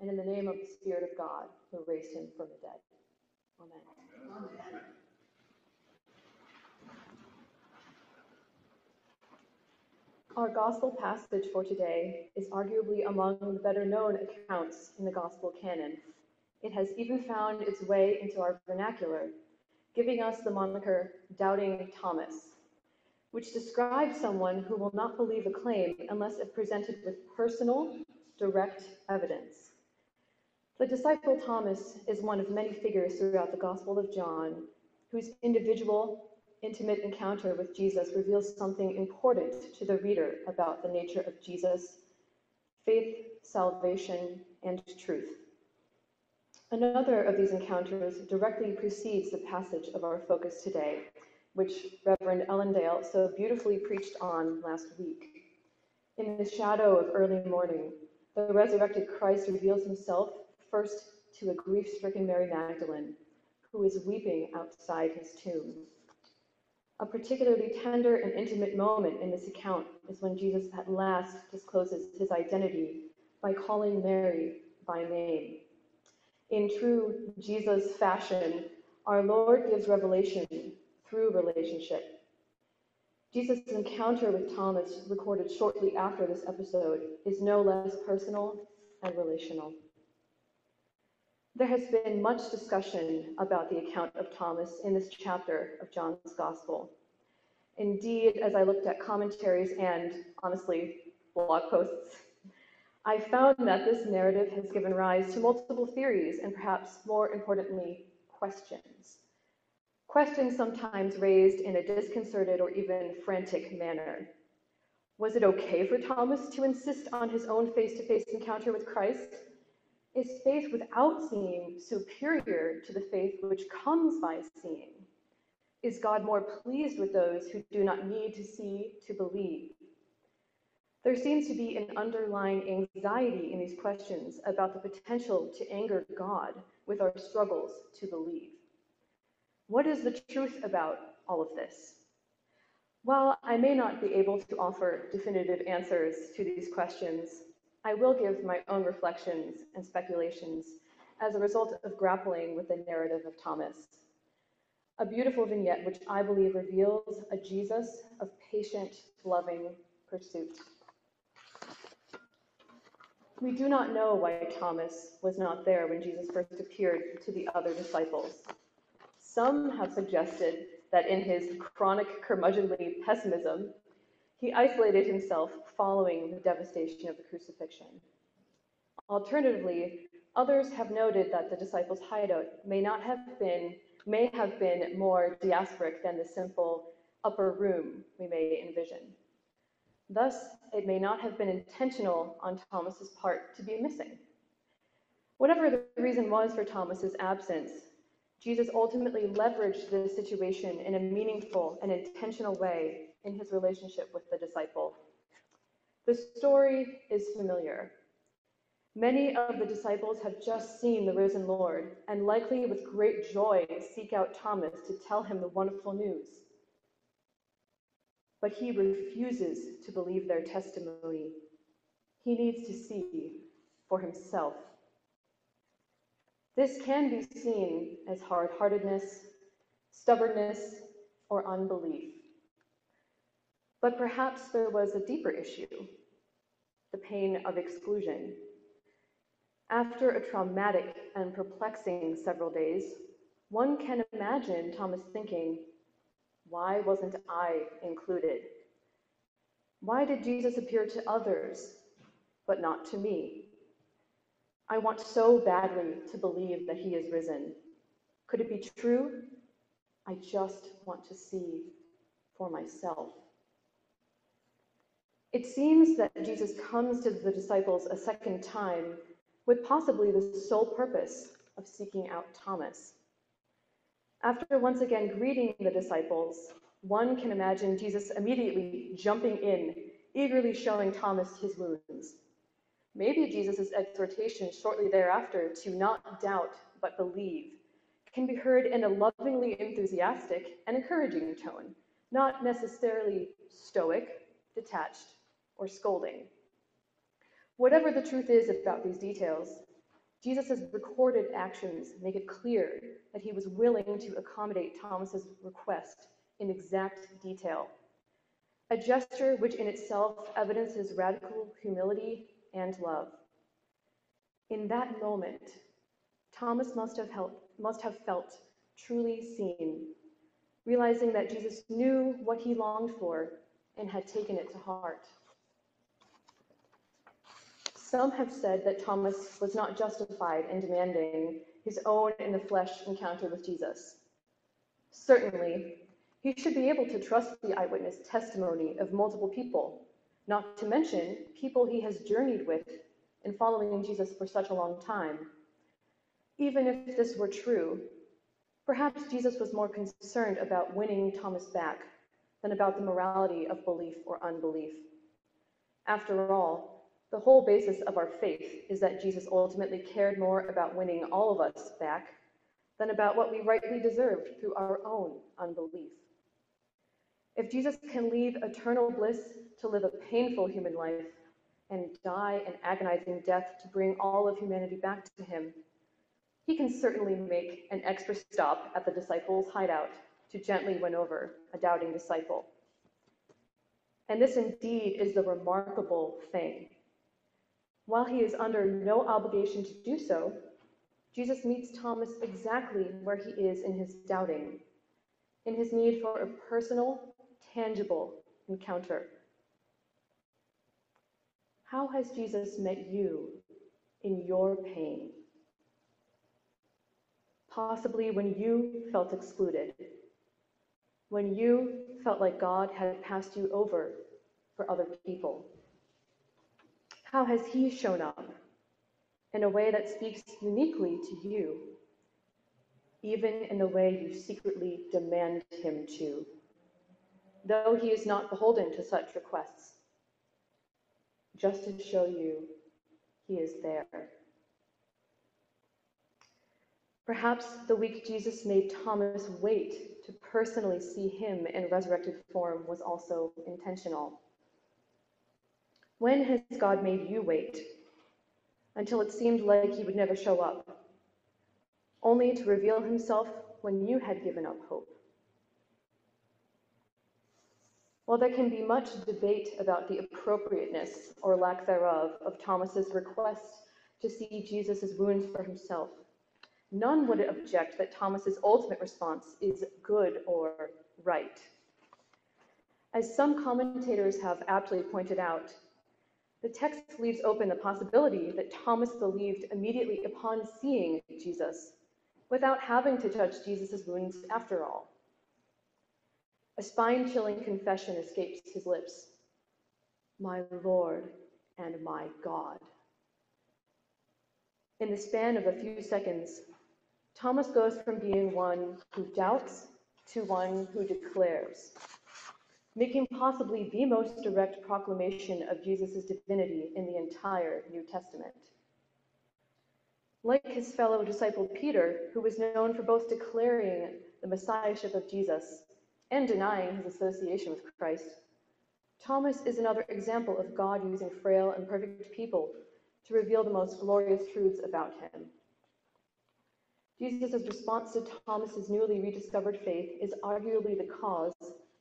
and in the name of the Spirit of God, who raised him from the dead. Amen. Amen. Our gospel passage for today is arguably among the better known accounts in the gospel canon. It has even found its way into our vernacular, giving us the moniker Doubting Thomas, which describes someone who will not believe a claim unless if presented with personal, direct evidence. The disciple Thomas is one of many figures throughout the Gospel of John whose individual, intimate encounter with Jesus reveals something important to the reader about the nature of Jesus, faith, salvation, and truth. Another of these encounters directly precedes the passage of our focus today, which Reverend Ellendale so beautifully preached on last week. In the shadow of early morning, the resurrected Christ reveals himself first to a grief stricken Mary Magdalene, who is weeping outside his tomb. A particularly tender and intimate moment in this account is when Jesus at last discloses his identity by calling Mary by name. In true Jesus fashion, our Lord gives revelation through relationship. Jesus' encounter with Thomas, recorded shortly after this episode, is no less personal and relational. There has been much discussion about the account of Thomas in this chapter of John's Gospel. Indeed, as I looked at commentaries and, honestly, blog posts, I found that this narrative has given rise to multiple theories and perhaps more importantly, questions. Questions sometimes raised in a disconcerted or even frantic manner. Was it okay for Thomas to insist on his own face to face encounter with Christ? Is faith without seeing superior to the faith which comes by seeing? Is God more pleased with those who do not need to see to believe? There seems to be an underlying anxiety in these questions about the potential to anger God with our struggles to believe. What is the truth about all of this? While I may not be able to offer definitive answers to these questions, I will give my own reflections and speculations as a result of grappling with the narrative of Thomas. A beautiful vignette which I believe reveals a Jesus of patient, loving pursuit. We do not know why Thomas was not there when Jesus first appeared to the other disciples. Some have suggested that in his chronic curmudgeonly pessimism, he isolated himself following the devastation of the crucifixion. Alternatively, others have noted that the disciples' hideout may not have been, may have been more diasporic than the simple upper room we may envision. Thus, it may not have been intentional on Thomas's part to be missing. Whatever the reason was for Thomas's absence, Jesus ultimately leveraged the situation in a meaningful and intentional way in his relationship with the disciple. The story is familiar. Many of the disciples have just seen the risen Lord and likely with great joy seek out Thomas to tell him the wonderful news. But he refuses to believe their testimony. He needs to see for himself. This can be seen as hard heartedness, stubbornness, or unbelief. But perhaps there was a deeper issue the pain of exclusion. After a traumatic and perplexing several days, one can imagine Thomas thinking, Why wasn't I included? Why did Jesus appear to others, but not to me? I want so badly to believe that he is risen. Could it be true? I just want to see for myself. It seems that Jesus comes to the disciples a second time with possibly the sole purpose of seeking out Thomas. After once again greeting the disciples, one can imagine Jesus immediately jumping in, eagerly showing Thomas his wounds. Maybe Jesus' exhortation shortly thereafter to not doubt but believe can be heard in a lovingly enthusiastic and encouraging tone, not necessarily stoic, detached, or scolding. Whatever the truth is about these details, Jesus' recorded actions make it clear that he was willing to accommodate Thomas's request in exact detail, a gesture which in itself evidences radical humility and love. In that moment, Thomas must have, helped, must have felt truly seen, realizing that Jesus knew what he longed for and had taken it to heart. Some have said that Thomas was not justified in demanding his own in the flesh encounter with Jesus. Certainly, he should be able to trust the eyewitness testimony of multiple people, not to mention people he has journeyed with in following Jesus for such a long time. Even if this were true, perhaps Jesus was more concerned about winning Thomas back than about the morality of belief or unbelief. After all, the whole basis of our faith is that Jesus ultimately cared more about winning all of us back than about what we rightly deserved through our own unbelief. If Jesus can leave eternal bliss to live a painful human life and die an agonizing death to bring all of humanity back to him, he can certainly make an extra stop at the disciples' hideout to gently win over a doubting disciple. And this indeed is the remarkable thing. While he is under no obligation to do so, Jesus meets Thomas exactly where he is in his doubting, in his need for a personal, tangible encounter. How has Jesus met you in your pain? Possibly when you felt excluded, when you felt like God had passed you over for other people. How has He shown up in a way that speaks uniquely to you, even in the way you secretly demand Him to? Though He is not beholden to such requests, just to show you He is there. Perhaps the week Jesus made Thomas wait to personally see him in resurrected form was also intentional. When has God made you wait until it seemed like he would never show up, only to reveal himself when you had given up hope? While there can be much debate about the appropriateness or lack thereof of Thomas's request to see Jesus' wounds for himself, none would object that Thomas's ultimate response is good or right. As some commentators have aptly pointed out, the text leaves open the possibility that Thomas believed immediately upon seeing Jesus, without having to touch Jesus' wounds after all. A spine chilling confession escapes his lips My Lord and my God. In the span of a few seconds, Thomas goes from being one who doubts to one who declares, making possibly the most direct proclamation of Jesus' divinity in the entire New Testament. Like his fellow disciple Peter, who was known for both declaring the messiahship of Jesus and denying his association with Christ, Thomas is another example of God using frail and perfect people to reveal the most glorious truths about him. Jesus' response to Thomas's newly rediscovered faith is arguably the cause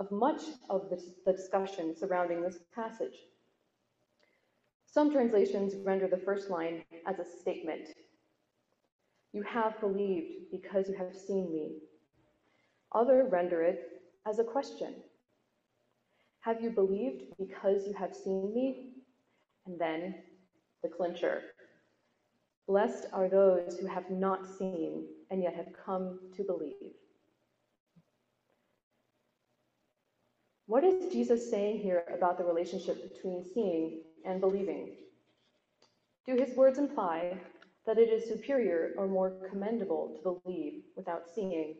of much of the discussion surrounding this passage. Some translations render the first line as a statement. You have believed because you have seen me. Other render it as a question. Have you believed because you have seen me? And then the clincher. Blessed are those who have not seen and yet have come to believe. What is Jesus saying here about the relationship between seeing and believing? Do his words imply that it is superior or more commendable to believe without seeing?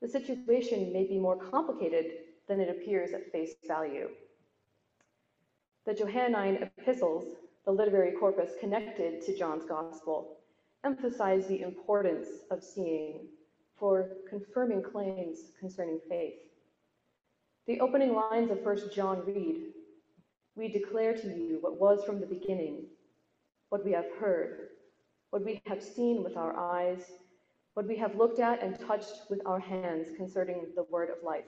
The situation may be more complicated than it appears at face value. The Johannine epistles the literary corpus connected to John's gospel, emphasize the importance of seeing for confirming claims concerning faith. The opening lines of 1 John read, We declare to you what was from the beginning, what we have heard, what we have seen with our eyes, what we have looked at and touched with our hands concerning the word of life.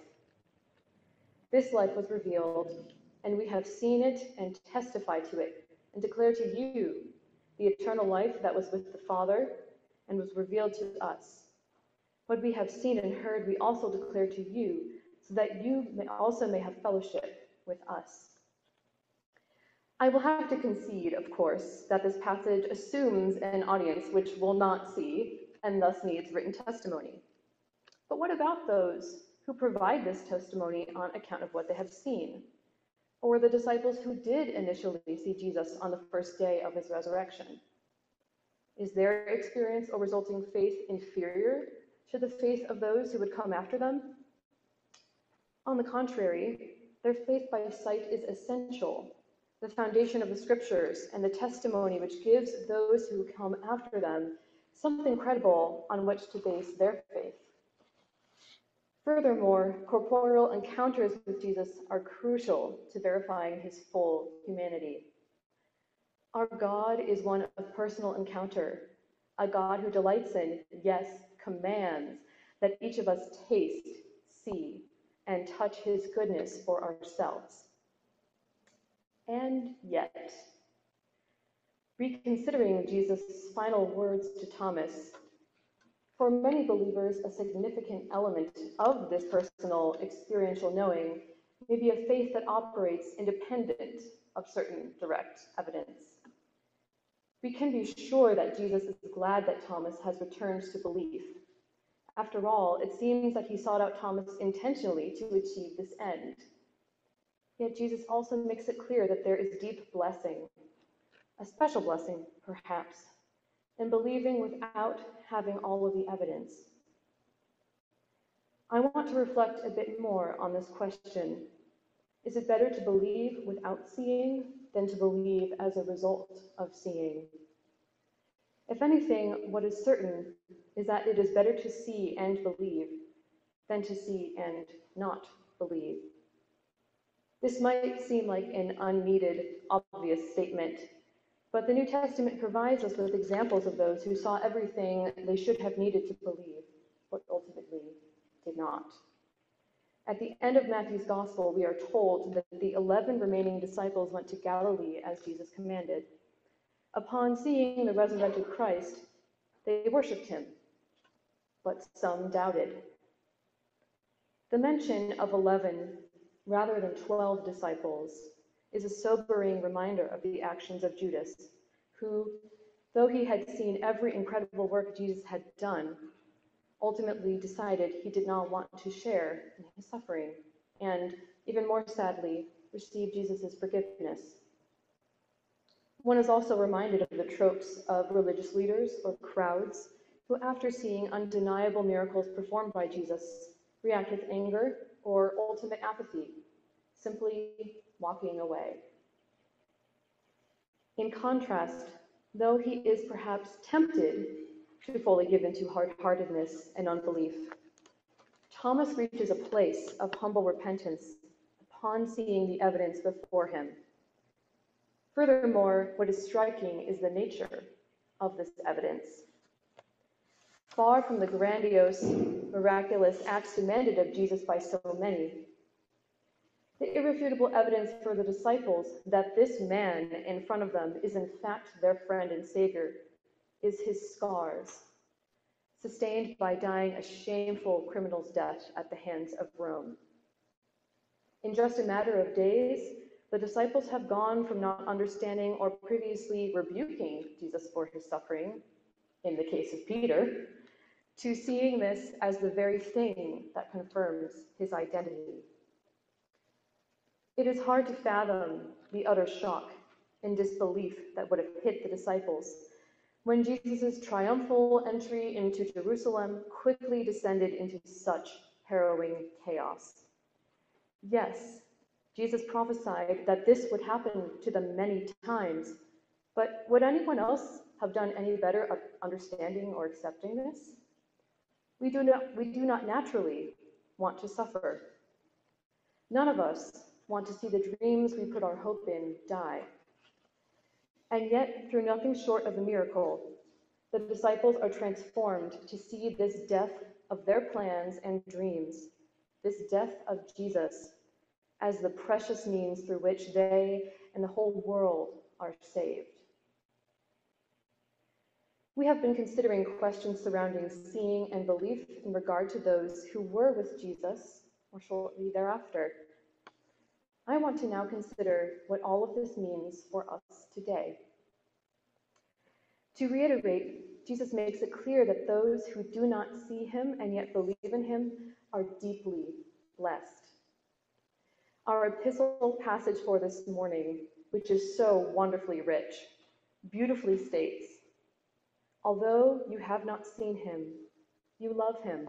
This life was revealed, and we have seen it and testified to it, and declare to you the eternal life that was with the Father and was revealed to us. What we have seen and heard, we also declare to you, so that you may also may have fellowship with us. I will have to concede, of course, that this passage assumes an audience which will not see and thus needs written testimony. But what about those who provide this testimony on account of what they have seen? Or the disciples who did initially see Jesus on the first day of his resurrection? Is their experience or resulting faith inferior to the faith of those who would come after them? On the contrary, their faith by sight is essential, the foundation of the scriptures and the testimony which gives those who come after them something credible on which to base their faith. Furthermore, corporeal encounters with Jesus are crucial to verifying his full humanity. Our God is one of personal encounter, a God who delights in, yes, commands that each of us taste, see, and touch his goodness for ourselves. And yet, reconsidering Jesus' final words to Thomas, for many believers, a significant element of this personal experiential knowing may be a faith that operates independent of certain direct evidence. We can be sure that Jesus is glad that Thomas has returned to belief. After all, it seems that he sought out Thomas intentionally to achieve this end. Yet Jesus also makes it clear that there is deep blessing, a special blessing, perhaps, in believing without having all of the evidence. I want to reflect a bit more on this question. Is it better to believe without seeing than to believe as a result of seeing? If anything, what is certain is that it is better to see and believe than to see and not believe. This might seem like an unneeded, obvious statement, but the New Testament provides us with examples of those who saw everything they should have needed to believe, but ultimately did not. At the end of Matthew's gospel, we are told that the 11 remaining disciples went to Galilee as Jesus commanded. Upon seeing the resurrected Christ, they worshiped him, but some doubted. The mention of 11 rather than 12 disciples is a sobering reminder of the actions of Judas, who, though he had seen every incredible work Jesus had done, ultimately decided he did not want to share in his suffering, and even more sadly, received Jesus' forgiveness. One is also reminded of the tropes of religious leaders or crowds who, after seeing undeniable miracles performed by Jesus, react with anger or ultimate apathy, simply walking away. In contrast, though he is perhaps tempted to fully give into hard heartedness and unbelief, Thomas reaches a place of humble repentance upon seeing the evidence before him. Furthermore, what is striking is the nature of this evidence. Far from the grandiose, miraculous acts demanded of Jesus by so many, the irrefutable evidence for the disciples that this man in front of them is in fact their friend and savior is his scars, sustained by dying a shameful criminal's death at the hands of Rome. In just a matter of days, the disciples have gone from not understanding or previously rebuking Jesus for his suffering, in the case of Peter, to seeing this as the very thing that confirms his identity. It is hard to fathom the utter shock and disbelief that would have hit the disciples when Jesus' triumphal entry into Jerusalem quickly descended into such harrowing chaos. Yes, Jesus prophesied that this would happen to them many times, but would anyone else have done any better at understanding or accepting this? We do not, we do not naturally want to suffer. None of us want to see the dreams we put our hope in die. And yet, through nothing short of a miracle, the disciples are transformed to see this death of their plans and dreams, this death of Jesus, as the precious means through which they and the whole world are saved. We have been considering questions surrounding seeing and belief in regard to those who were with Jesus or shortly thereafter. I want to now consider what all of this means for us today. To reiterate, Jesus makes it clear that those who do not see him and yet believe in him are deeply blessed. Our epistle passage for this morning, which is so wonderfully rich, beautifully states Although you have not seen him, you love him.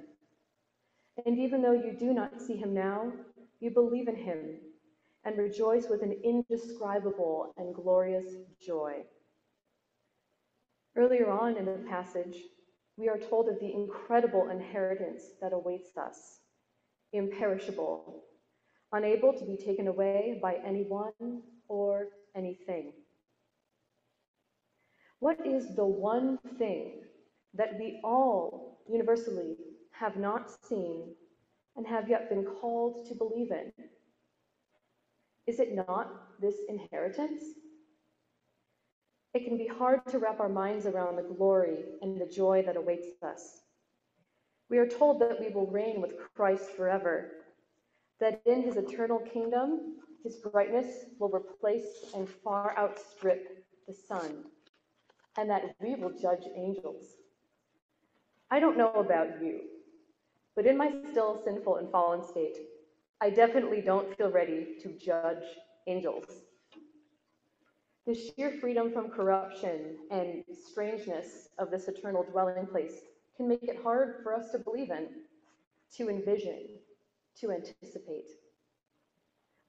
And even though you do not see him now, you believe in him and rejoice with an indescribable and glorious joy. Earlier on in the passage, we are told of the incredible inheritance that awaits us, imperishable, unable to be taken away by anyone or anything. What is the one thing that we all universally have not seen and have yet been called to believe in? Is it not this inheritance? It can be hard to wrap our minds around the glory and the joy that awaits us. We are told that we will reign with Christ forever, that in his eternal kingdom, his brightness will replace and far outstrip the sun and that we will judge angels. I don't know about you, but in my still sinful and fallen state, I definitely don't feel ready to judge angels. The sheer freedom from corruption and strangeness of this eternal dwelling place can make it hard for us to believe in, to envision, to anticipate.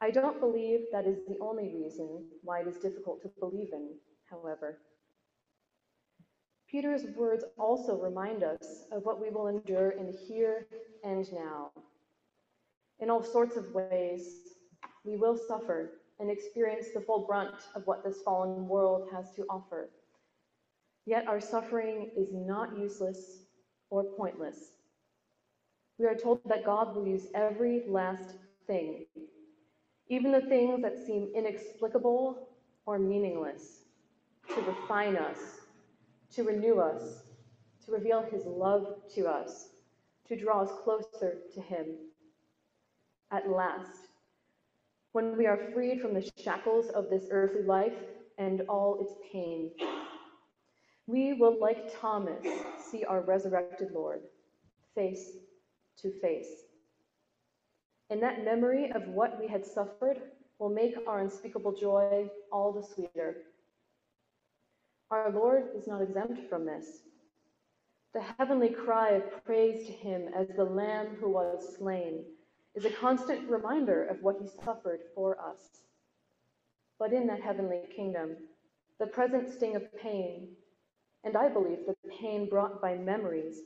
I don't believe that is the only reason why it is difficult to believe in, however. Peter's words also remind us of what we will endure in the here and now. In all sorts of ways, we will suffer and experience the full brunt of what this fallen world has to offer. Yet our suffering is not useless or pointless. We are told that God will use every last thing, even the things that seem inexplicable or meaningless, to refine us to renew us, to reveal his love to us, to draw us closer to him. At last, when we are freed from the shackles of this earthly life and all its pain, we will, like Thomas, see our resurrected Lord face to face. And that memory of what we had suffered will make our unspeakable joy all the sweeter. Our Lord is not exempt from this. The heavenly cry of praise to him as the Lamb who was slain is a constant reminder of what he suffered for us. But in that heavenly kingdom, the present sting of pain, and I believe the pain brought by memories,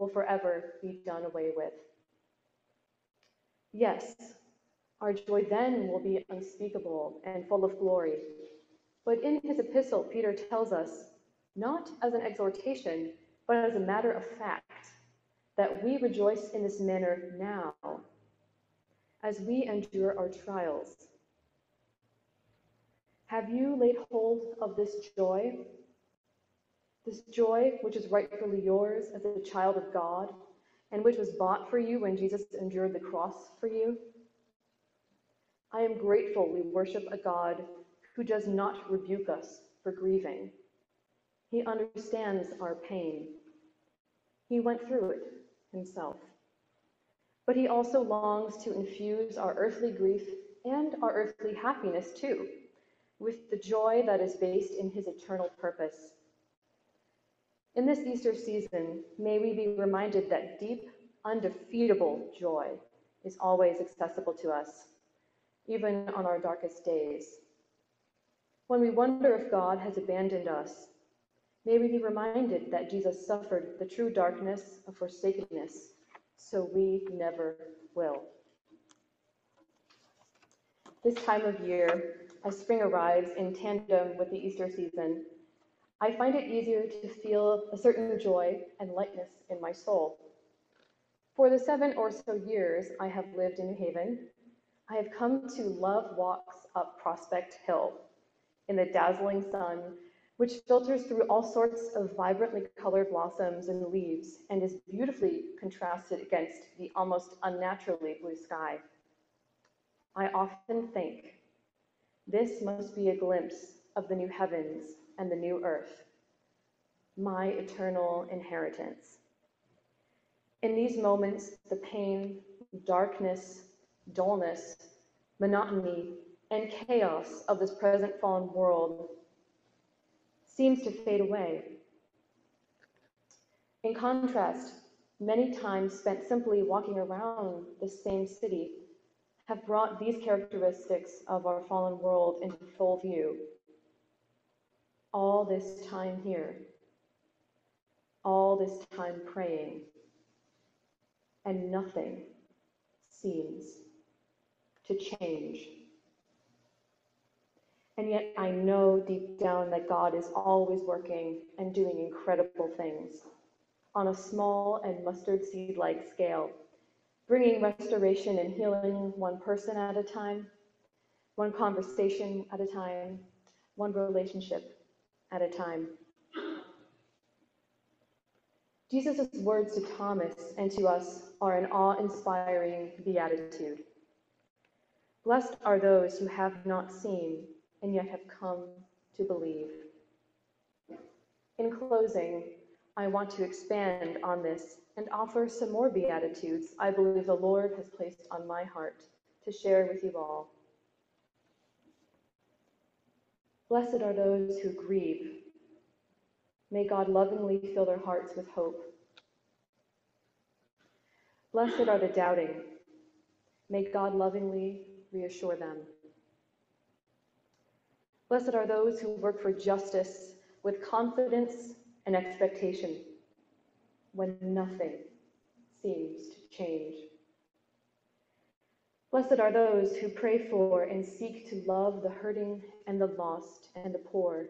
will forever be done away with. Yes, our joy then will be unspeakable and full of glory but in his epistle, Peter tells us, not as an exhortation, but as a matter of fact, that we rejoice in this manner now as we endure our trials. Have you laid hold of this joy? This joy which is rightfully yours as a child of God and which was bought for you when Jesus endured the cross for you? I am grateful we worship a God who does not rebuke us for grieving. He understands our pain. He went through it himself. But he also longs to infuse our earthly grief and our earthly happiness too, with the joy that is based in his eternal purpose. In this Easter season, may we be reminded that deep, undefeatable joy is always accessible to us, even on our darkest days. When we wonder if God has abandoned us, may we be reminded that Jesus suffered the true darkness of forsakenness, so we never will. This time of year, as spring arrives in tandem with the Easter season, I find it easier to feel a certain joy and lightness in my soul. For the seven or so years I have lived in New Haven, I have come to love walks up Prospect Hill in the dazzling sun, which filters through all sorts of vibrantly colored blossoms and leaves and is beautifully contrasted against the almost unnaturally blue sky. I often think this must be a glimpse of the new heavens and the new earth, my eternal inheritance. In these moments, the pain, darkness, dullness, monotony, and chaos of this present fallen world seems to fade away. In contrast, many times spent simply walking around the same city have brought these characteristics of our fallen world into full view. All this time here, all this time praying, and nothing seems to change. And yet I know deep down that God is always working and doing incredible things on a small and mustard seed like scale bringing restoration and healing one person at a time, one conversation at a time, one relationship at a time. Jesus' words to Thomas and to us are an awe inspiring beatitude. Blessed are those who have not seen and yet have come to believe. In closing, I want to expand on this and offer some more Beatitudes I believe the Lord has placed on my heart to share with you all. Blessed are those who grieve. May God lovingly fill their hearts with hope. Blessed are the doubting. May God lovingly reassure them. Blessed are those who work for justice with confidence and expectation when nothing seems to change. Blessed are those who pray for and seek to love the hurting and the lost and the poor.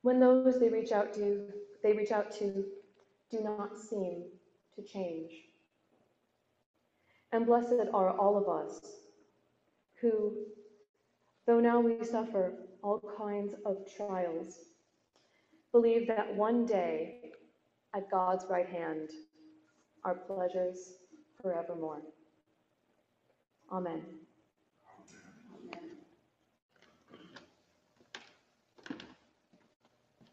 When those they reach out to, they reach out to do not seem to change. And blessed are all of us who, though now we suffer all kinds of trials, believe that one day at God's right hand are pleasures forevermore. Amen.